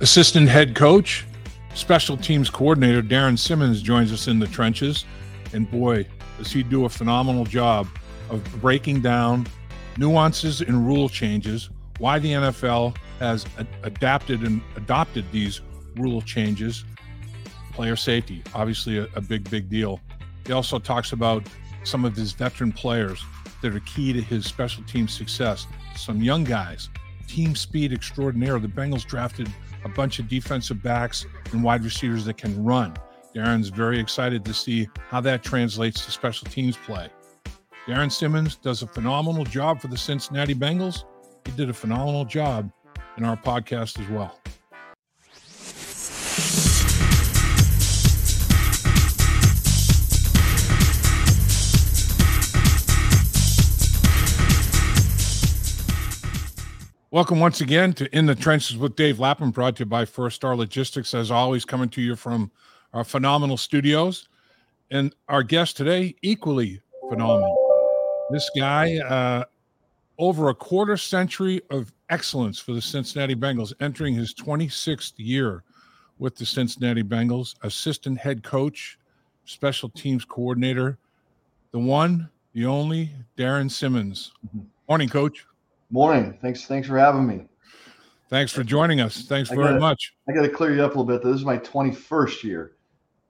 Assistant head coach, special teams coordinator Darrin Simmons joins us in the trenches. And boy, does he do a phenomenal job of breaking down nuances and rule changes, why the NFL has adapted and adopted these rule changes. Player safety, obviously a, a big, big deal. He also talks about some of his veteran players that are key to his special team success. Some young guys, team speed extraordinaire. The Bengals drafted a bunch of defensive backs and wide receivers that can run. Darrin's very excited to see how that translates to special teams play. Darren Simmons does a phenomenal job for the Cincinnati Bengals. He did a phenomenal job in our podcast as well. Welcome once again to In the Trenches with Dave Lapham, brought to you by First Star Logistics. As always, coming to you from our phenomenal studios. And our guest today, equally phenomenal. This guy, uh, over a quarter century of excellence for the Cincinnati Bengals, entering his 26th year with the Cincinnati Bengals, assistant head coach, special teams coordinator, the one, the only, Darrin Simmons. Mm-hmm. Morning, coach. Morning. Thanks. Thanks for having me. Thanks for joining us. Thanks very gotta, much. I got to clear you up a little bit. This is my 21st year.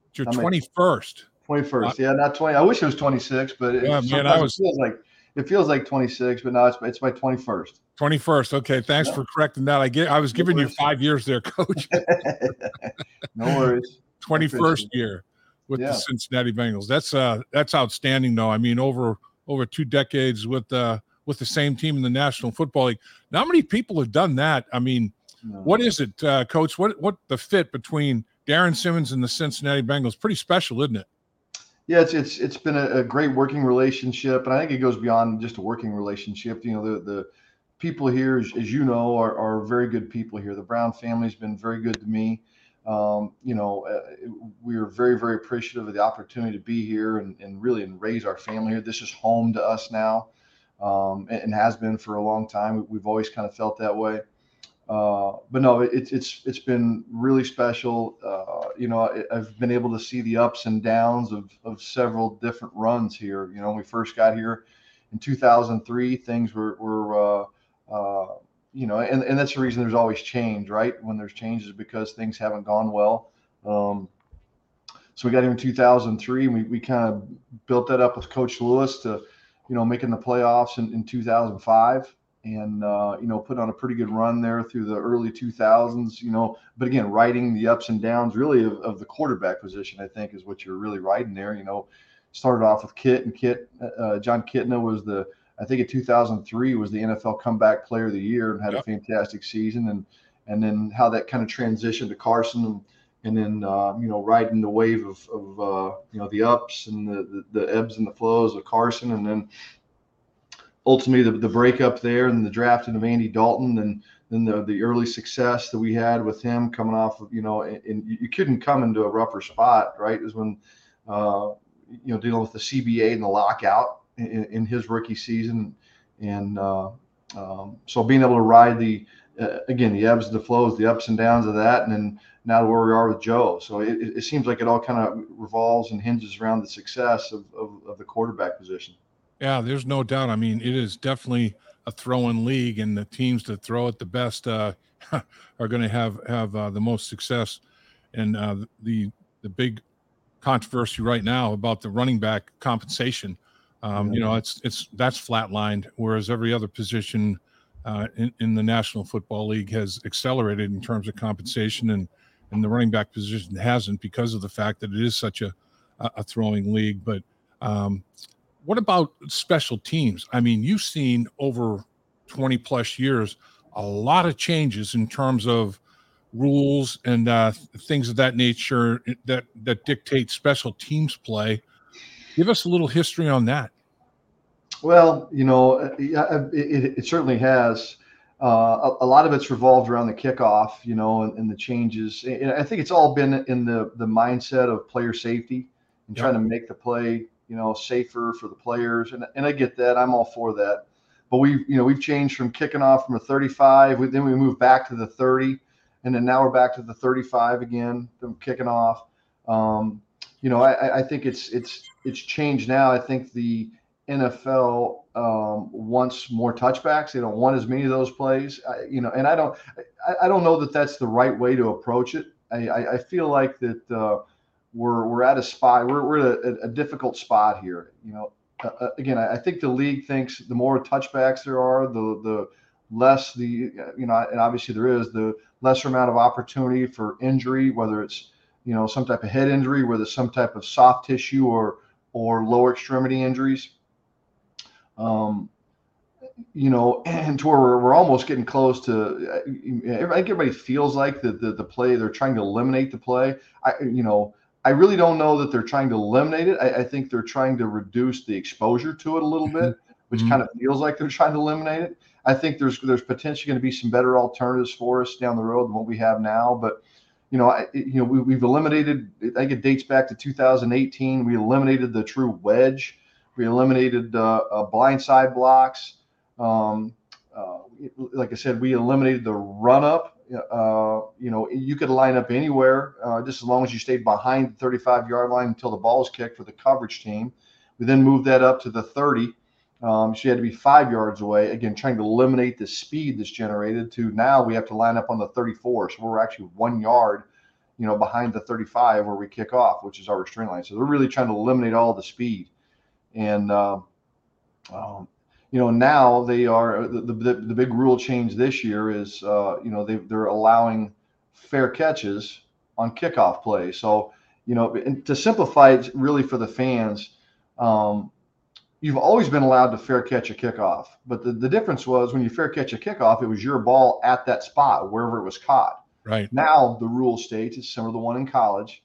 It's your 21st. 21st. Uh, yeah, not 20. I wish it was 26, but it, yeah, man, I was, feels like it feels like 26, but now it's it's my 21st. 21st. Okay, thanks yeah. for correcting that. I get I was giving you 5 years there, coach. no worries. 21st year with yeah. the Cincinnati Bengals. That's uh that's outstanding though. I mean over over two decades with uh with the same team in the National Football League. Not many people have done that. I mean, no. what is it, uh, Coach? What what the fit between Darrin Simmons and the Cincinnati Bengals? Pretty special, isn't it? Yeah, it's it's it's been a, a, great working relationship, and I think it goes beyond just a working relationship. You know, the the people here, as, as you know, are, are very good people here. The Brown family's been very good to me. Um, you know, uh, we are very, very appreciative of the opportunity to be here and, and really and raise our family here. This is home to us now um, and, has been for a long time. We've always kind of felt that way. Uh, but no, it, it's it's been really special. Uh, you know, I, have been able to see the ups and downs of, of several different runs here. You know, when we first got here in 2003, things were, were uh, uh, you know, and, and that's the reason there's always change, right? When there's changes because things haven't gone well. Um, so we got here in 2003, and we, we kind of built that up with Coach Lewis to – you know, making the playoffs in, in 2005 and, uh, you know, put on a pretty good run there through the early 2000s, you know, but again, riding the ups and downs really of, of the quarterback position, I think is what you're really riding there. You know, started off with Kit and Kit, uh, Jon Kitna was the, I think in 2003 was the NFL comeback player of the year and had yep. a fantastic season. And, and then how that kind of transitioned to Carson and, and then uh, you know riding the wave of, of uh, you know the ups and the, the, the ebbs and the flows of Carson, and then ultimately the, the breakup there and the drafting of Andy Dalton, and then the the early success that we had with him coming off of you know, and, you couldn't come into a rougher spot, right? Is when uh, you know dealing with the CBA and the lockout in, in his rookie season, and uh, um, so being able to ride the uh, again the ebbs and the flows, the ups and downs of that, and then now to where we are with Joe. So it, it seems like it all kind of revolves and hinges around the success of, of, of, the quarterback position. Yeah, there's no doubt. I mean, it is definitely a throwing league, and the teams that throw it the best uh, are going to have have uh, the most success. And uh, the the big controversy right now about the running back compensation. Um, you know, it's it's that's flatlined, whereas every other position uh, in, in, the National Football League has accelerated in terms of compensation, and and the running back position hasn't because of the fact that it is such a a throwing league. But um, what about special teams? I mean, you've seen over 20 plus years a lot of changes in terms of rules and uh, things of that nature that that dictate special teams play. Give us a little history on that. Well, you know, it, it, it certainly has uh, a, a, lot of it's revolved around the kickoff, you know, and, and, the changes. And I think it's all been in the the mindset of player safety and yep. trying to make the play, you know, safer for the players. And and I get that. I'm all for that. But we, you know, we've changed from kicking off from a 35, We, then we moved back to the 30. and then now we're back to the 35 again, them kicking off. Um, you know, I, I think it's it's it's changed now. I think the NFL um, wants more touchbacks. They don't want as many of those plays. I, you know, and I don't I, I, don't know that that's the right way to approach it. I, I, feel like that uh, we're we're at a spot. We're we're at a, a difficult spot here. You know, uh, uh again, I, I think the league thinks the more touchbacks there are, the the less the you know, and obviously there is the lesser amount of opportunity for injury, whether it's you know some type of head injury, whether it's some type of soft tissue or or lower extremity injuries. Um, you know, and to where we're, we're almost getting close to. I think everybody feels like the, the the play they're trying to eliminate the play. I you know I really don't know that they're trying to eliminate it. I, I think they're trying to reduce the exposure to it a little bit, which mm-hmm. kind of feels like they're trying to eliminate it. I think there's there's potentially going to be some better alternatives for us down the road than what we have now. But you know, I, you know, we, have eliminated. I think it dates back to 2018. We eliminated the true wedge. We eliminated uh, uh, blindside blocks. Um, uh, like I said, we eliminated the run up. Uh, you know, you could line up anywhere just as long as you stayed behind the 35 yard line until the ball was kicked for the coverage team. We then moved that up to the 30. Um, she had to be five yards away. Again, trying to eliminate the speed that's generated. To now we have to line up on the 34, so we're actually one yard, you know, behind the 35 where we kick off, which is our restraint line. So they're really trying to eliminate all the speed, and uh, um, you know now they are the, the, the big rule change this year is uh, you know they they're allowing fair catches on kickoff plays. So you know, to simplify it really for the fans. Um, you've always been allowed to fair catch a kickoff. But the, the difference was when you fair catch a kickoff, it was your ball at that spot, wherever it was caught. Right. Now the rule states it's similar to the one in college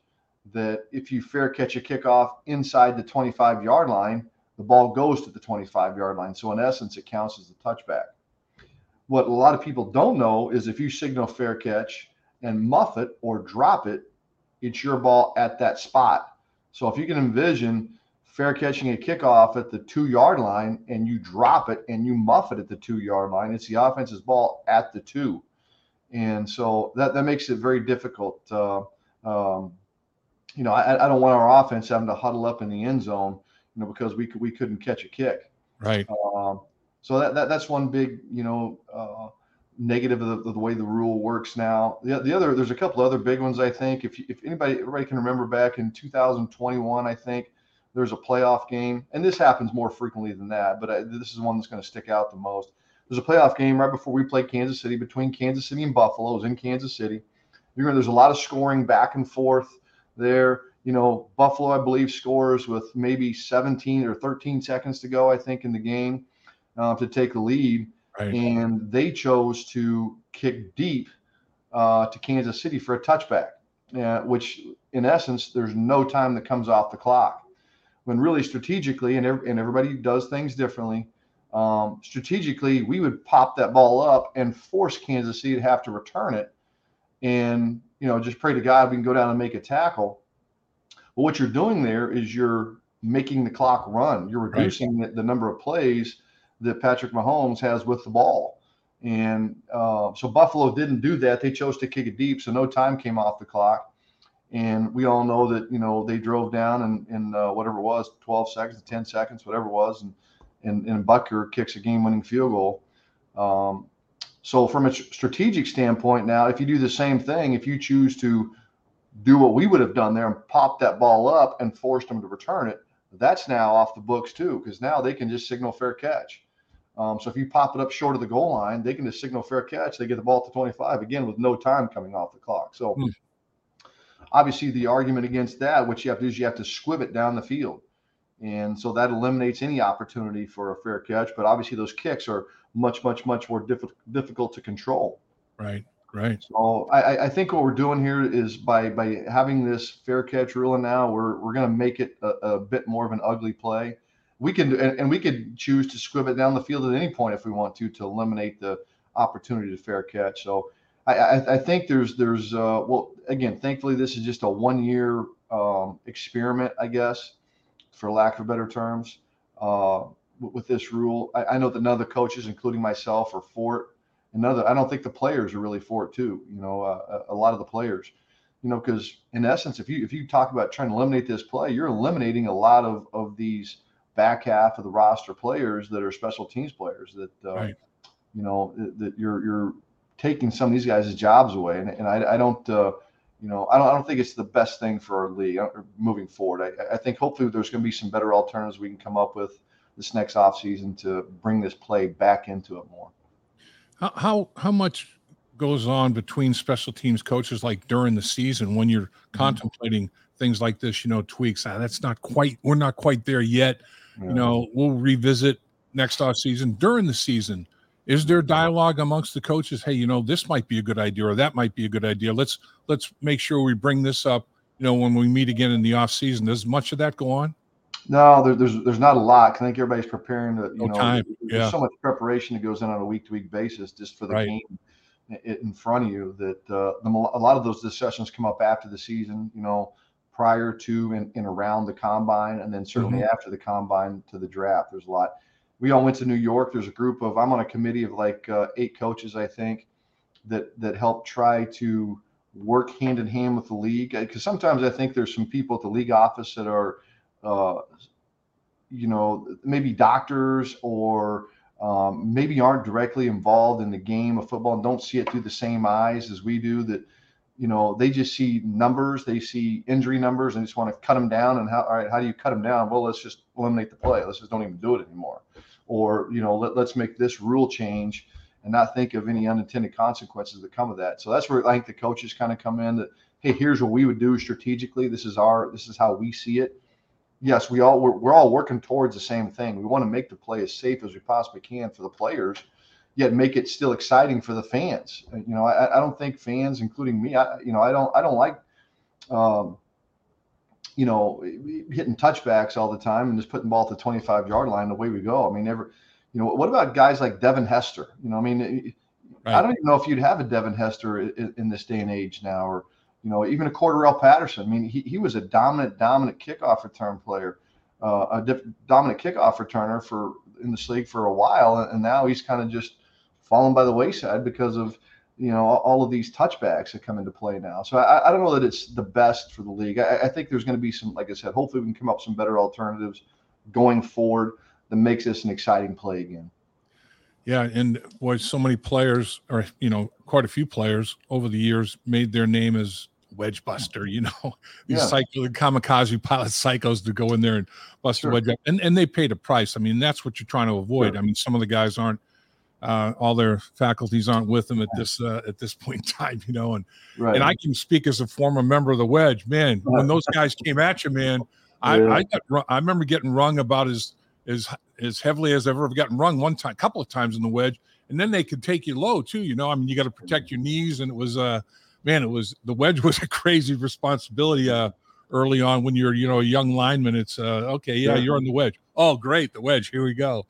that if you fair catch a kickoff inside the 25 yard line, the ball goes to the 25 yard line. So in essence, it counts as a touchback. What a lot of people don't know is if you signal fair catch and muff it or drop it, it's your ball at that spot. So if you can envision fair catching a kickoff at the two yard line and you drop it and you muff it at the two yard line, it's the offense's ball at the two. And so that, that makes it very difficult. Uh, um, you know, I, I don't want our offense having to huddle up in the end zone, you know, because we, we couldn't catch a kick. Right. Um, so that, that that's one big, you know, uh, negative of the, of the, way the rule works now. The, the other, there's a couple other big ones. I think if, if anybody, everybody can remember back in 2021, I think there's a playoff game, and this happens more frequently than that, but I, this is one that's going to stick out the most. There's a playoff game right before we play Kansas City between Kansas City and Buffalo. It was in Kansas City. You're there's a lot of scoring back and forth there. You know, Buffalo, I believe, scores with maybe 17 or 13 seconds to go, I think, in the game uh, to take the lead. Right. And they chose to kick deep uh, to Kansas City for a touchback, uh, which in essence, there's no time that comes off the clock when really strategically, and, and everybody does things differently. Um, strategically, we would pop that ball up and force Kansas City to have to return it, and you know just pray to God we can go down and make a tackle. But what you're doing there is you're making the clock run. You're reducing right. the, the, number of plays that Patrick Mahomes has with the ball. And uh, so Buffalo didn't do that. They chose to kick it deep, so no time came off the clock. And we all know that you know they drove down and in uh, whatever it was, 12 seconds, 10 seconds, whatever it was, and and, and Butker kicks a game-winning field goal. Um, so from a strategic standpoint, now if you do the same thing, if you choose to do what we would have done there and pop that ball up and forced them to return it, that's now off the books too, because now they can just signal fair catch. Um, so if you pop it up short of the goal line, they can just signal fair catch. They get the ball to 25 again with no time coming off the clock. So hmm obviously the argument against that, what you have to do is you have to squib it down the field. And so that eliminates any opportunity for a fair catch. But obviously those kicks are much, much, much more diff- difficult to control. Right. Right. So I, I think what we're doing here is by by having this fair catch rule now, we're we're going to make it a, a, bit more of an ugly play. We can and, and we could choose to squib it down the field at any point if we want to to eliminate the opportunity to fair catch. So I, I, think there's there's uh, well again thankfully this is just a one year um, experiment I guess for lack of better terms uh, with, this rule I, I, know that none of the coaches including myself are for it another. I don't think the players are really for it too. You know, uh, a lot of the players, you know, because in essence, if you if you talk about trying to eliminate this play, you're eliminating a lot of of these back half of the roster players that are special teams players that uh, right. you know that you're you're taking some of these guys' jobs away, and, and I, I don't. Uh, you know, I don't, I don't think it's the best thing for our league uh, moving forward. I, I think hopefully there's going to be some better alternatives we can come up with this next offseason to bring this play back into it more. How, how, how much goes on between special teams coaches like during the season when you're mm-hmm. contemplating things like this, you know, tweaks. Ah, that's not quite, we're not quite there yet. Yeah. You know, we'll revisit next off season during the season is there dialogue amongst the coaches hey you know this might be a good idea or that might be a good idea let's let's make sure we bring this up you know when we meet again in the off season does much of that go on no there, there's there's not a lot i think everybody's preparing to you no know time. there's yeah. so much preparation that goes in on a week to week basis just for the right. game in front of you that uh, the, a lot of those discussions come up after the season you know prior to and, and around the combine and then certainly mm-hmm. after the combine to the draft there's a lot we all went to New York. There's a group of I'm on a committee of like uh, eight coaches, I think, that that help try to work hand in hand with the league. Because sometimes I think there's some people at the league office that are, uh, you know, maybe doctors or um, maybe aren't directly involved in the game of football and don't see it through the same eyes as we do. That you know they just see numbers, they see injury numbers, and just want to cut them down. And how all right, how do you cut them down? Well, let's just eliminate the play. Let's just don't even do it anymore or you know let, let's make this rule change and not think of any unintended consequences that come of that so that's where i think the coaches kind of come in that hey here's what we would do strategically this is our this is how we see it yes we all we're, we're all working towards the same thing we want to make the play as safe as we possibly can for the players yet make it still exciting for the fans you know i, I don't think fans including me I, you know i don't i don't like um, you know, hitting touchbacks all the time and just putting the ball at the 25 yard line. The way we go. I mean, never, you know, what about guys like Devin Hester? You know, I mean, right. I don't even know if you'd have a Devin Hester in, in, this day and age now, or, you know, even a Cordarrelle Patterson. I mean, he, he was a dominant, dominant kickoff return player, uh, a diff- dominant kickoff returner for in this league for a while. And now he's kind of just fallen by the wayside because of, you know all of these touchbacks that come into play now. So I, I don't know that it's the best for the league. I, I think there's going to be some, like I said, hopefully we can come up with some better alternatives going forward that makes this an exciting play again. Yeah, and boy, so many players, or you know, quite a few players over the years made their name as wedge buster. You know, these yeah. psycho, the kamikaze pilot psychos to go in there and bust sure. a wedge up, and and they paid a price. I mean, that's what you're trying to avoid. Sure. I mean, some of the guys aren't uh, all their faculties aren't with them at this uh, at this point in time, you know. And right. and I can speak as a former member of the wedge, man. When those guys came at you, man, I I, got, I remember getting rung about as as as heavily as I've ever gotten rung one time, a couple of times in the wedge, and then they could take you low too. You know, I mean, you got to protect your knees, and it was uh, man, it was the wedge was a crazy responsibility uh early on when you're you know a young lineman. It's uh okay, yeah, you're on the wedge. Oh, great, the wedge. Here we go.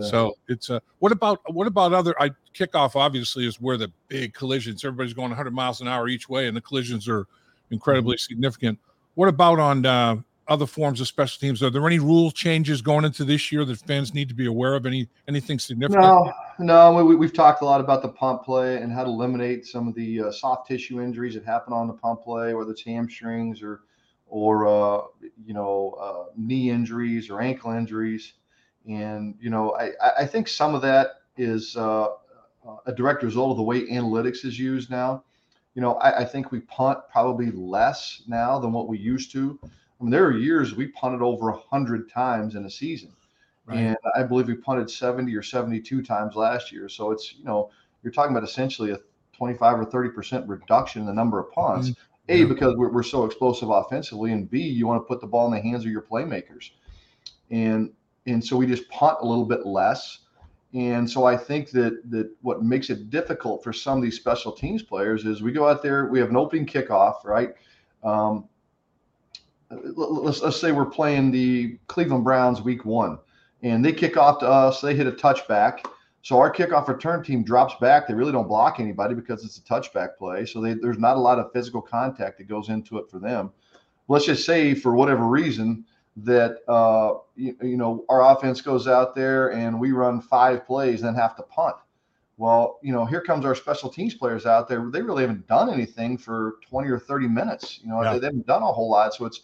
So it's uh, what about what about other? I kickoff obviously is where the big collisions. Everybody's going 100 miles an hour each way, and the collisions are incredibly mm-hmm. significant. What about on uh, other forms of special teams? Are there any rule changes going into this year that fans need to be aware of? Any anything significant? No, no. We, we've talked a lot about the punt play and how to eliminate some of the uh, soft tissue injuries that happen on the punt play, whether it's hamstrings or or uh, you know uh, knee injuries or ankle injuries. And, you know, I, I think some of that is uh, a direct result of the way analytics is used now. You know, I, I, think we punt probably less now than what we used to. I mean, there are years we punted over 100 times in a season. Right. And I believe we punted 70 or 72 times last year. So it's, you know, you're talking about essentially a 25 or 30% reduction in the number of punts. Mm-hmm. A, because we're, we're so explosive offensively, and B, you want to put the ball in the hands of your playmakers. And and so we just punt a little bit less. And so I think that that what makes it difficult for some of these special teams players is we go out there, we have an opening kickoff, right? Um, let's let's say we're playing the Cleveland Browns week one, and they kick off to us, they hit a touchback. So our kickoff return team drops back. They really don't block anybody because it's a touchback play. So they, there's not a lot of physical contact that goes into it for them. Let's just say for whatever reason that uh, you, you, know our offense goes out there and we run five plays, then have to punt. Well, you know, here comes our special teams players out there. They really haven't done anything for 20 or 30 minutes. You know, Yeah. they haven't done a whole lot. So it's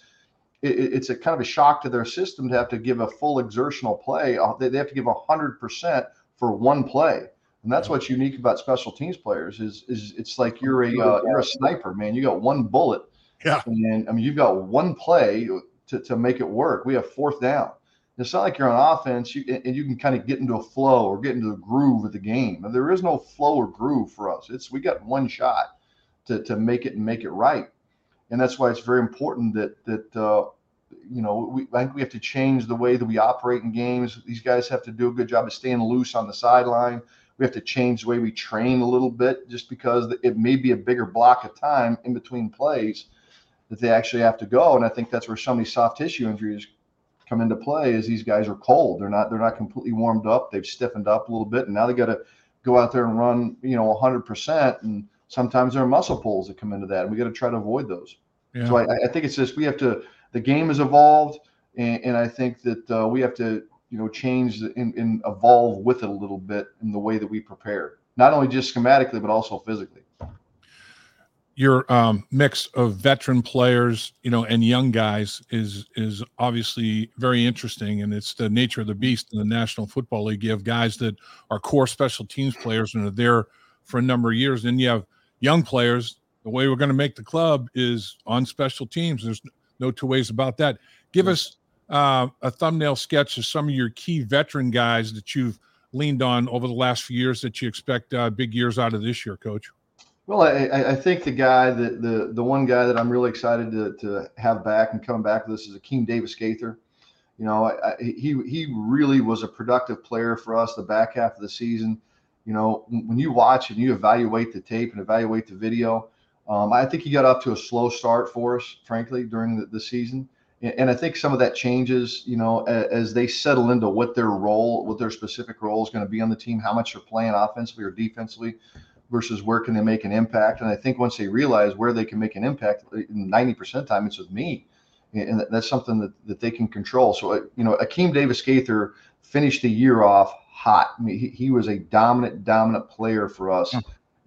it, it's a kind of a shock to their system to have to give a full exertional play. Uh, They, they have to give hundred percent for one play, and that's what's unique about special teams players is is it's like you're a uh, you're a sniper, man. You got one bullet, Yeah. and I mean you've got one play to, to make it work. We have fourth down. It's not like you're on offense, you, and you can kind of get into a flow or get into the groove of the game. And there is no flow or groove for us. It's we got one shot to, to make it and make it right, and that's why it's very important that that uh, you know we I think we have to change the way that we operate in games. These guys have to do a good job of staying loose on the sideline. We have to change the way we train a little bit, just because it may be a bigger block of time in between plays that they actually have to go. And I think that's where some of these soft tissue injuries come into play is these guys are cold. They're not they're not completely warmed up. They've stiffened up a little bit, and now they got to go out there and run, you know, 100%. And sometimes there are muscle pulls that come into that, and we got to try to avoid those. Yeah. So I, I think it's just we have to. The game has evolved, and, and I think that uh, we have to, you know, change the, and, and evolve with it a little bit in the way that we prepare, not only just schematically but also physically. your um, mix of veteran players, you know, and young guys is is obviously very interesting, and it's the nature of the beast in the National Football League. You have guys that are core special teams players and are there for a number of years. Then you have young players. The way we're going to make the club is on special teams. There's no two ways about that. Give us uh, a thumbnail sketch of some of your key veteran guys that you've leaned on over the last few years that you expect uh, big years out of this year, Coach. Well, I, I think the guy that the the one guy that I'm really excited to, to have back and coming back with us is Akeem Davis Gaither. You know, I, I, he he really was a productive player for us the back half of the season. You know, when you watch and you evaluate the tape and evaluate the video, um, I think he got off to a slow start for us, frankly, during the, the season. And, and I think some of that changes, you know, as, as they settle into what their role, what their specific role is going to be on the team, how much they're playing offensively or defensively versus where can they make an impact. And I think once they realize where they can make an impact, ninety percent of the time it's with me, and that's something that, that they can control. So uh, you know, Akeem Davis Gaither finished the year off hot. I mean, he, he was a dominant, dominant player for us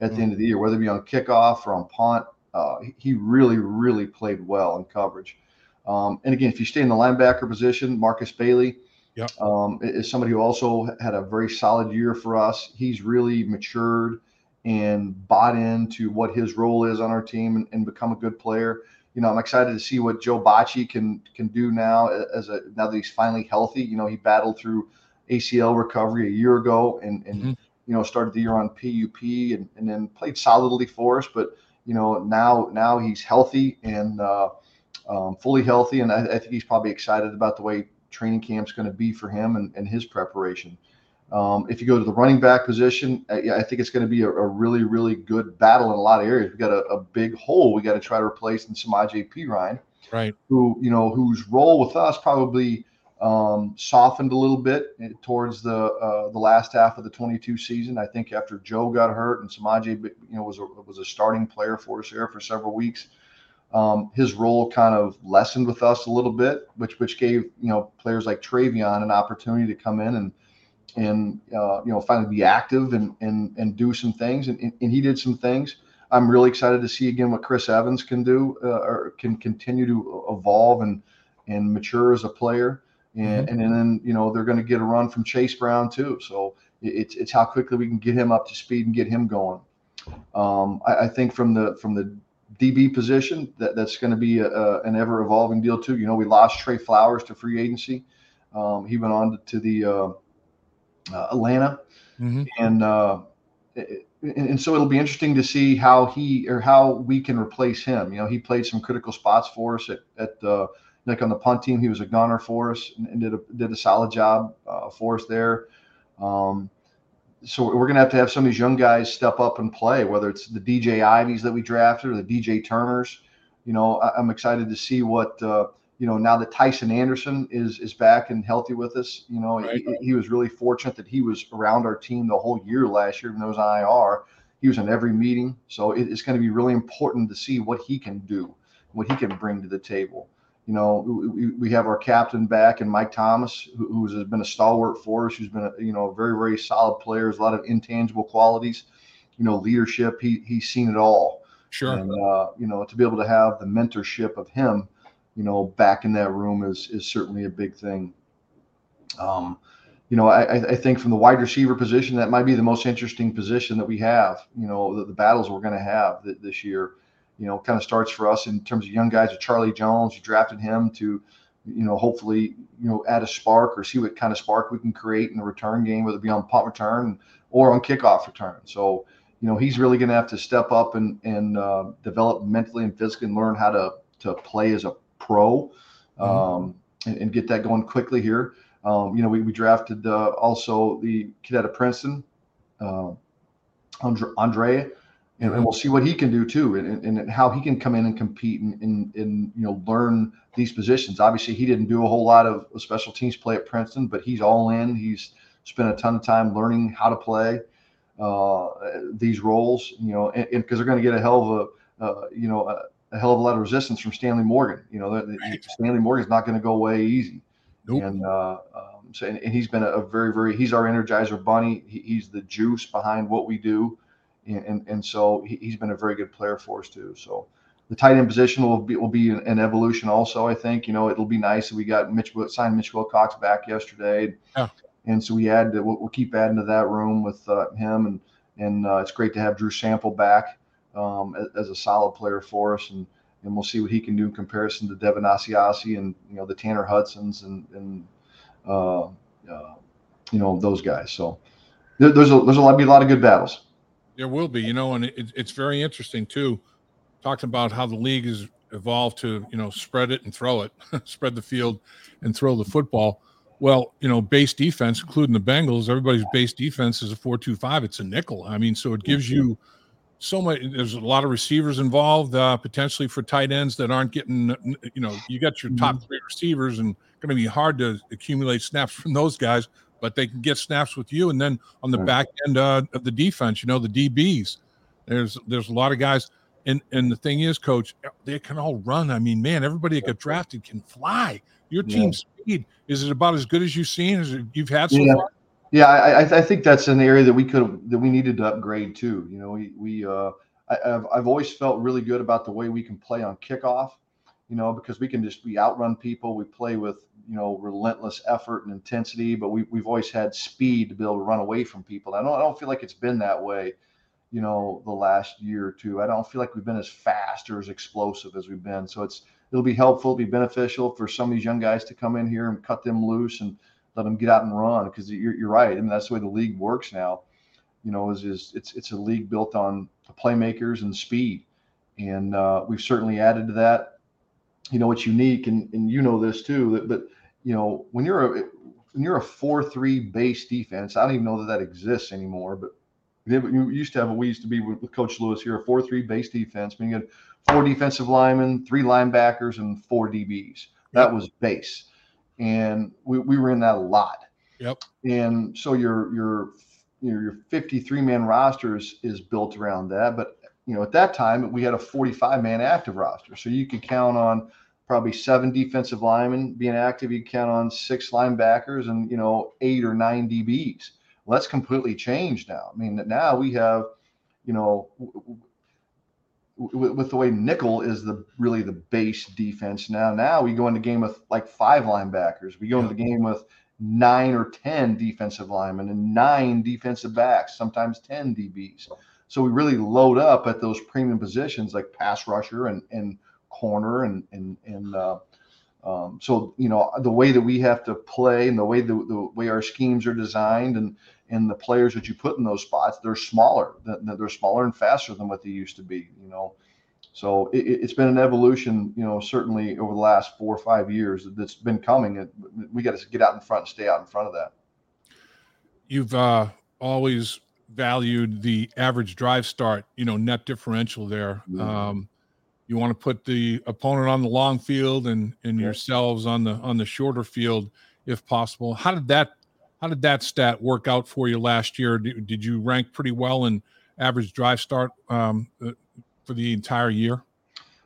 at the end of the year, whether it be on kickoff or on punt. Uh, he- really, really played well in coverage. Um, and again, if you stay in the linebacker position, Markus Bailey Yep. um, is somebody who also had a very solid year for us. He's really matured and bought into what his role is on our team and, and become a good player. You know, I'm excited to see what Joe Bachie can can do now as a now that he's finally healthy. You know, he battled through ACL recovery a year ago and and Mhm. You know started the year on PUP and, and then played solidly for us. But you know now now he's healthy and uh, um, fully healthy, and I, I think he's probably excited about the way training camp's going to be for him and, and his preparation. Um, if you go to the running back position, yeah, I think it's going to be a, a really, really good battle in a lot of areas. We got a, a big hole we got to try to replace in Samaje Perine, Right. who you know whose role with us probably um, softened a little bit towards the uh, the last half of the 22 season. I think after Joe got hurt and Samaje, you know, was a was a starting player for us there for several weeks. Um, his role kind of lessened with us a little bit, which which gave you know players like Trayveon an opportunity to come in and and uh, you know finally be active and and and do some things, and, and he did some things. I'm really excited to see again what Chris Evans can do uh, or can continue to evolve and and mature as a player. And, and then you know they're going to get a run from Chase Brown too. So it's it's how quickly we can get him up to speed and get him going. Um, I, I think from the from the DB position that that's going to be a, a, an ever evolving deal too. You know we lost Tre Flowers to free agency. Um, he went on to, the uh, uh, Atlanta Mhm. and uh, it- and, and so it'll be interesting to see how he or how we can replace him. You know, he played some critical spots for us at at like on the punt team. He was a gunner for us and, and did a did a solid job uh, for us there. Um, so we're going to have to have some of these young guys step up and play, whether it's the DJ Iveys that we drafted or the DJ Turners. You know, I, I'm excited to see what uh, you know now that Tycen Anderson is is back and healthy with us. You know, Right. he, he was really fortunate that he was around our team the whole year last year, even though IR. He was in every meeting, so it, it's going to be really important to see what he can do, what he can bring to the table. You know, we, we have our captain back and Mike Thomas, who, who's been a stalwart for us, who's been a, you know, a very, very solid player, has a lot of intangible qualities, you know, leadership. He, he's seen it all. Sure. And, uh, you know, to be able to have the mentorship of him, you know, back in that room is, is certainly a big thing. Um, you know, I, I think from the wide receiver position, that might be the most interesting position that we have, you know, the, the battles we're going to have th- this year you know, kind of starts for us in terms of young guys with Charlie Jones. You drafted him to, you know, hopefully, you know, add a spark or see what kind of spark we can create in the return game, whether it be on punt return or on kickoff return. So, you know, he's really going to have to step up and and uh, develop mentally and physically and learn how to to play as a pro, mm-hmm. um, and, and, get that going quickly here. Um, you know, we, we drafted uh, also the kid out of Princeton, uh, Andre, Andre and, and, we'll see what he can do too, and, and, how he can come in and compete and, and, and, you know learn these positions. Obviously, he didn't do a whole lot of special teams play at Princeton, but he's all in. He's spent a ton of time learning how to play uh, these roles, you know, and because they're going to get a hell of a uh, you know a, a, hell of a lot of resistance from Stanley Morgan. You know, right. Stanley Morgan's not going to go away easy. Nope. And uh, um, so, and, he's been a, a, very, very. He's our energizer bunny. He, he's the juice behind what we do and and so he, has been a very good player for us too. So the tight end position will be will be an evolution also. I think you know it'll be nice that we got Mitch signed Mitch Wilcox back yesterday, and so we add we'll, we'll keep adding to that room with uh, him and and uh, it's great to have Drew Sample back um, as, as, a solid player for us and. And we'll see what he can do in comparison to Devin Asiasi and you know the Tanner Hudsons and and uh, uh you know those guys. So there's a there's a lot be a lot of good battles. There will be, you know, and it, it's very interesting too. Talking about how the league has evolved to, you know, spread it and throw it, spread the field and throw the football. Well, you know, base defense, including the Bengals, everybody's base defense is a four-two-five. It's a nickel. I mean, so it gives you so much. There's a lot of receivers involved, uh, potentially for tight ends that aren't getting. You know, you got your top mm-hmm. three receivers, and going to be hard to accumulate snaps from those guys but they can get snaps with you. And then on the back end uh, of the defense, you know, the DBs, there's there's a lot of guys. And and the thing is, coach, they can all run. I mean, man, everybody that got drafted can fly. Your team yeah. speed is it about as good as you've seen as you've had so yeah. far? Yeah, I, I think that's an area that we could that we needed to upgrade too. You know, we we uh, I, have I've always felt really good about the way we can play on kickoff. You know, because we can just we outrun people. We play with you know relentless effort and intensity, but we, we've always had speed to be able to run away from people. I don't I don't feel like it's been that way, you know, the last year or two. I don't feel like we've been as fast or as explosive as we've been. So it's it'll be helpful, it'll be beneficial for some of these young guys to come in here and cut them loose and let them get out and run because you're, you're right. I mean that's the way the league works now. You know, is is it's it's a league built on playmakers and speed, and uh, we've certainly added to that you know what's unique and, and you know this too but you know, when you're a when you're a four three base defense, I don't even know that that exists anymore. But you used to have a we used to be with, Coach Lewis here a four three base defense. I mean, you had four defensive linemen, three linebackers, and four DBs. That was base, and we, we were in that a lot. Yep. And so your your your, your 53 man roster is, is built around that. But you know, at that time we had a 45 man active roster, so you could count on probably seven defensive linemen being active. You count on six linebackers and you know eight or nine DBs. Well, that's completely changed now. I mean, now we have, you know, with the way nickel is the really the base defense now. Now we go into game with like five linebackers. We go into the game with nine or ten defensive linemen and nine defensive backs, sometimes ten DBs. So we really load up at those premium positions like pass rusher and and corner and and and uh, um, so you know the way that we have to play and the way the, the way our schemes are designed and and the players that you put in those spots they're smaller they're smaller and faster than what they used to be you know? So it, has been an evolution you know certainly over the last four or five years that's been coming we got to get out in front and stay out in front of that. You've uh, always valued the average drive start you know net differential there. Mm-hmm. um, you want to put the opponent on the long field and and yourselves on the on the shorter field if possible how did that how did that stat work out for you last year did, did you rank pretty well in average drive start um, uh, for the entire year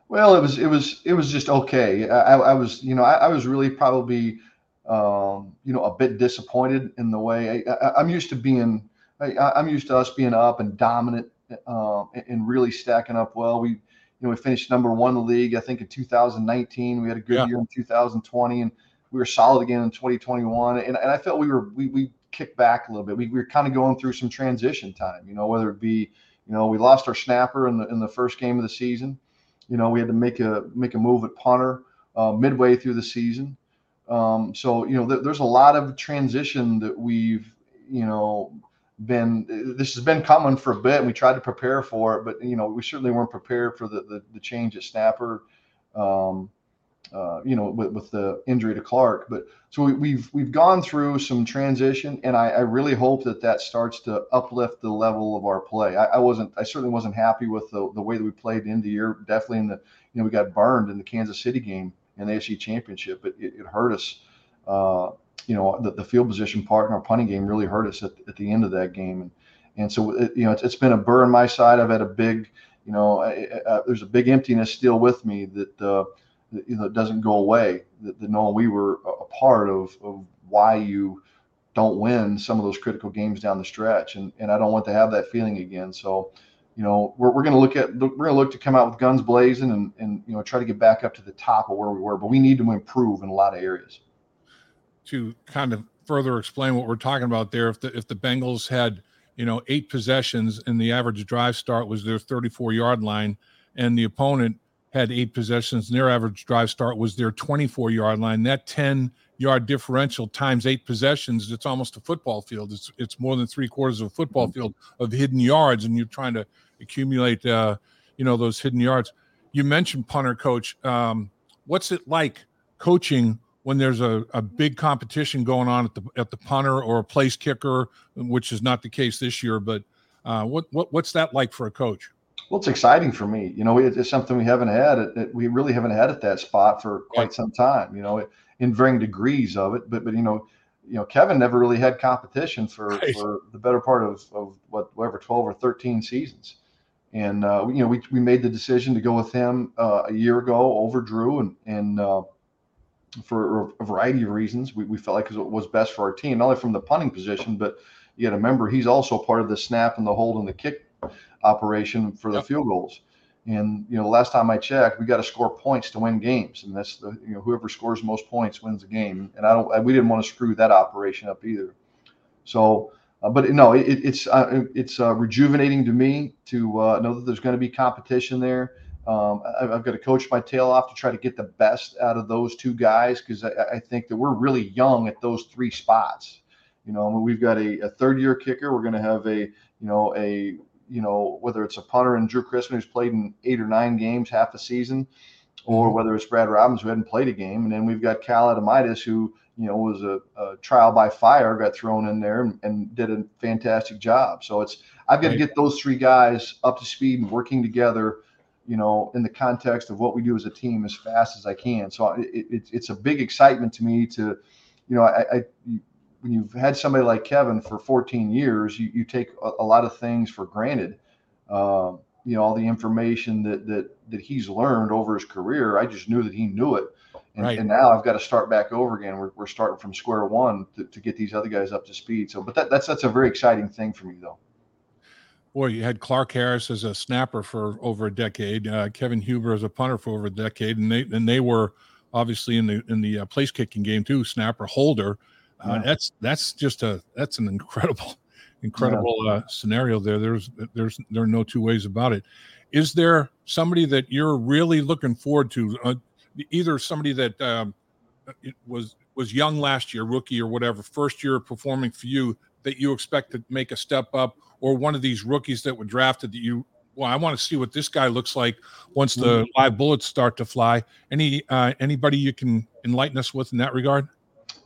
Well, it was it was it was just okay. I, I was you know I, I was really probably um, you know a bit disappointed in the way I, am used to being I, am used to us being up and dominant um, and really stacking up well. We you know we finished number one in the league I think in 2019. We had a good yeah. year in 2020 and we were solid again in 2021. And, and I felt we were we we kicked back a little bit. We, we were kind of going through some transition time. You know whether it be you know we lost our snapper in the in the first game of the season you know, we had to make a make a move at punter uh, midway through the season. Um, so you know, th- there's a lot of transition that we've you know been. This has been coming for a bit, and we tried to prepare for it, but you know, we certainly weren't prepared for the the, the change at snapper. Um, uh, you know, with, with the injury to Clark. But so we, have we've, we've gone through some transition, and I, I, really hope that that starts to uplift the level of our play. I, I, wasn't, I certainly wasn't happy with the, the way that we played in the year. Definitely in the, you know, we got burned in the Kansas City game in the AFC Championship. It, it, it hurt us. Uh, you know, the, the field position part in our punting game really hurt us at, at the end of that game. And, and so, it, you know, it's, it's been a burr on my side. I've had a big, you know, I, there's a big emptiness still with me that, uh, you know, doesn't go away. That, that knowing we were a part of, of why you don't win some of those critical games down the stretch, and and I don't want to have that feeling again. So, you know, we're, we're going to look at we're going to look to come out with guns blazing and and you know try to get back up to the top of where we were, but we need to improve in a lot of areas. To kind of further explain what we're talking about there, if the if the Bengals had you know eight possessions and the average drive start was their 34 yard line, and the opponent had eight possessions, and their average drive start was their 24 yard line. That 10 yard differential times eight possessions, it's almost a football field. It's it's more than three quarters of a football mm-hmm. field of hidden yards, and you're trying to accumulate, uh, you know, those hidden yards. You mentioned punter coach. Um, what's it like coaching when there's a, a big competition going on at the at the punter or a place kicker, which is not the case this year? But uh, what what what's that like for a coach? Well, it's exciting for me. You know, it's something we haven't had. It, we really haven't had at that spot for quite some time. You know, in varying degrees of it. But but you know, you know, Kevin never really had competition for right. for the better part of of what whatever twelve or thirteen seasons. And uh, you know, we we made the decision to go with him uh, a year ago over Drue, and and uh, for a variety of reasons, we, we felt like it was best for our team, not only from the punting position, but you got to remember he's also part of the snap and the hold and the kick operation for the yep. field goals. And you know, last time I checked, we got to score points to win games, and that's the you know whoever scores most points wins the game. And I don't, we didn't want to screw that operation up either. So, uh, but no, it, it's uh, it's uh, rejuvenating to me to uh, know that there's going to be competition there. Um, I, have got to coach my tail off to try to get the best out of those two guys because I, I, think that we're really young at those three spots. You know, I mean, we've got a, a third year kicker. We're going to have a you know a you know, whether it's a punter and Drue Chrisman who's played in eight or nine games half a season, or mm-hmm. whether it's Brad Robbins who hadn't played a game. And then we've got Cal Adomaitis who, you know, was a, a trial by fire, got thrown in there and, and, did a fantastic job. So it's, I've got to get those three guys up to speed and working together, you know, in the context of what we do as a team as fast as I can. So it, it, it's a big excitement to me to, you know, I, I when you've had somebody like Kevin for 14 years, you, you take a, a lot of things for granted. Uh, you know, all the information that that that he's learned over his career, I just knew that he knew it. And, right. and now I've got to start back over again. We're, we're starting from square one to, to get these other guys up to speed. So, but that, that's that's a very exciting thing for me, though. Boy, you had Clark Harris as a snapper for over a decade, uh, Kevin Huber as a punter for over a decade, and they and they were obviously in the in the uh, place kicking game too, snapper holder. Uh, yeah. That's that's just a that's an incredible, incredible yeah. uh, scenario there. There's there's there are no two ways about it. Is there somebody that you're really looking forward to? Uh, either somebody that um, was was young last year, rookie or whatever, first year performing for you that you expect to make a step up, or one of these rookies that were drafted that you well, I want to see what this guy looks like once the mm-hmm. live bullets start to fly. Any uh, anybody you can enlighten us with in that regard?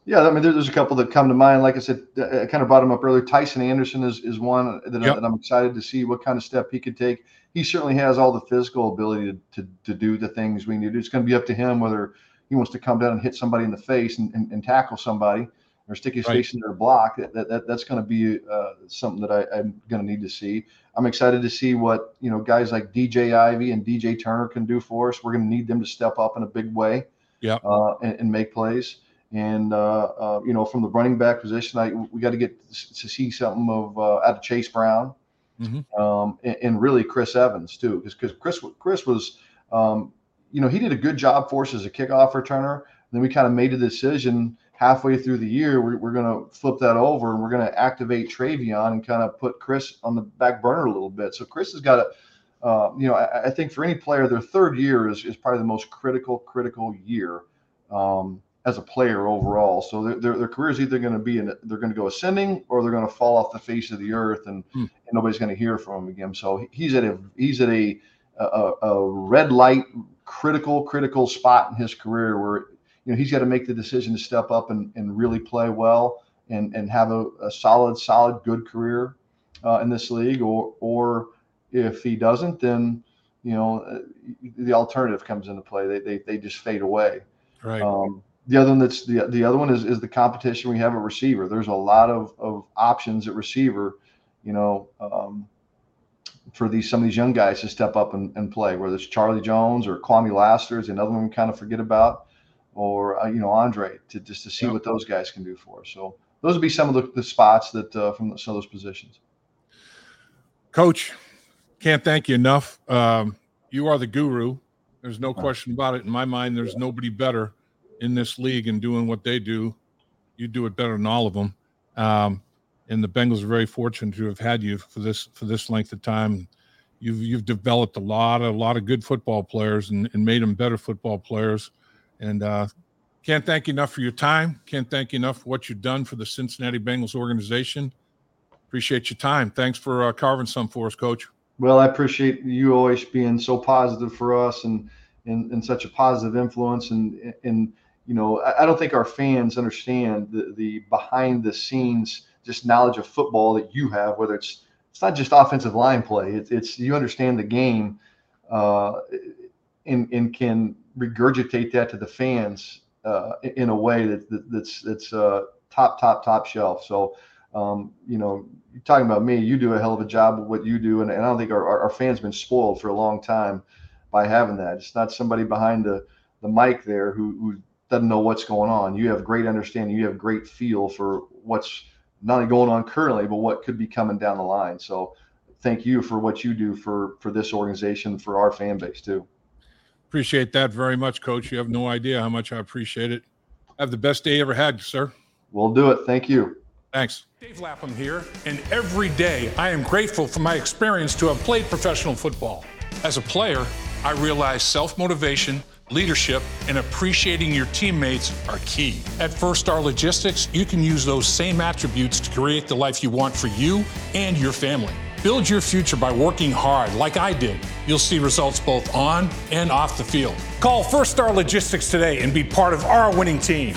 Yeah, I mean, there's a couple that come to mind. Like I said, I kind of brought him up earlier. Tycen Anderson is, is one that, yep. that I'm excited to see what kind of step he could take. He certainly has all the physical ability to, to, to do the things we need. It's going to be up to him whether he wants to come down and hit somebody in the face and, and, and tackle somebody. Or stick his right. in their block, that, that that's going to be uh, something that I, am going to need to see. I'm excited to see what you know guys like DJ Ivey and DJ Turner can do for us. We're going to need them to step up in a big way, yeah, uh, and, and, make plays. And uh, uh, you know, from the running back position, I we got to get to see something of uh, out of Chase Brown, mm-hmm. um, and, and, really Chris Evans too, because Chris Chris was, um, you know, he did a good job for us as a kickoff returner. Then we kind of made a decision halfway through the year, we're, we're going to flip that over and we're going to activate Trayveon and kind of put Chris on the back burner a little bit. So Chris has got a, uh, you know, I, I, think for any player, their third year is, is probably the most critical, critical year um, as a player overall. So their, their, their career is either going to be, in, they're going to go ascending or they're going to fall off the face of the earth and, hmm. and nobody's going to hear from him again. So he's at a, he's at a, a, a red light, critical, critical spot in his career where you know he's got to make the decision to step up and, and really play well and and have a, a solid solid good career uh, in this league or or if he doesn't then you know uh, the alternative comes into play. They they, they just fade away. Right. Um, the other one that's the the other one is is the competition we have at receiver. There's a lot of of options at receiver you know um, for these some of these young guys to step up and, and play whether it's charlie jones or Kwamie Lassiter is another one we kind of forget about or uh, you know Andrei to just to see yep. what those guys can do for us. So those would be some of the, the spots that uh, from some of those positions. Coach, can't thank you enough. Um, you are the guru. There's no question about it. In my mind, there's nobody better in this league and doing what they do. You do it better than all of them. Um, and the Bengals are very fortunate to have had you for this for this length of time. You've you've developed a lot a lot of good football players and, and made them better football players. And uh, can't thank you enough for your time. Can't thank you enough for what you've done for the Cincinnati Bengals organization. Appreciate your time. Thanks for uh, carving some for us, Coach. Well, I appreciate you always being so positive for us and and, and such a positive influence. And and you know, I, I don't think our fans understand the the behind the scenes just knowledge of football that you have. Whether it's it's not just offensive line play. It's, it's you understand the game, uh, and and can regurgitate that to the fans uh, in a way that, that that's that's uh, top top top shelf. So um, you know, talking about me, you do a hell of a job of what you do, and, and I don't think our, our, fans been spoiled for a long time by having that. It's not somebody behind the the mic there who, who doesn't know what's going on. You have great understanding. You have great feel for what's not only going on currently, but what could be coming down the line. So thank you for what you do for for this organization, for our fan base too. Appreciate that very much, Coach. You have no idea how much I appreciate it. Have the best day you ever had, sir. We'll do it. Thank you. Thanks. Dave Lapham here, and every day I am grateful for my experience to have played professional football. As a player, I realize self motivation, leadership, and appreciating your teammates are key. At First Star Logistics, you can use those same attributes to create the life you want for you and your family. Build your future by working hard like I did. You'll see results both on and off the field. Call First Star Logistics today and be part of our winning team.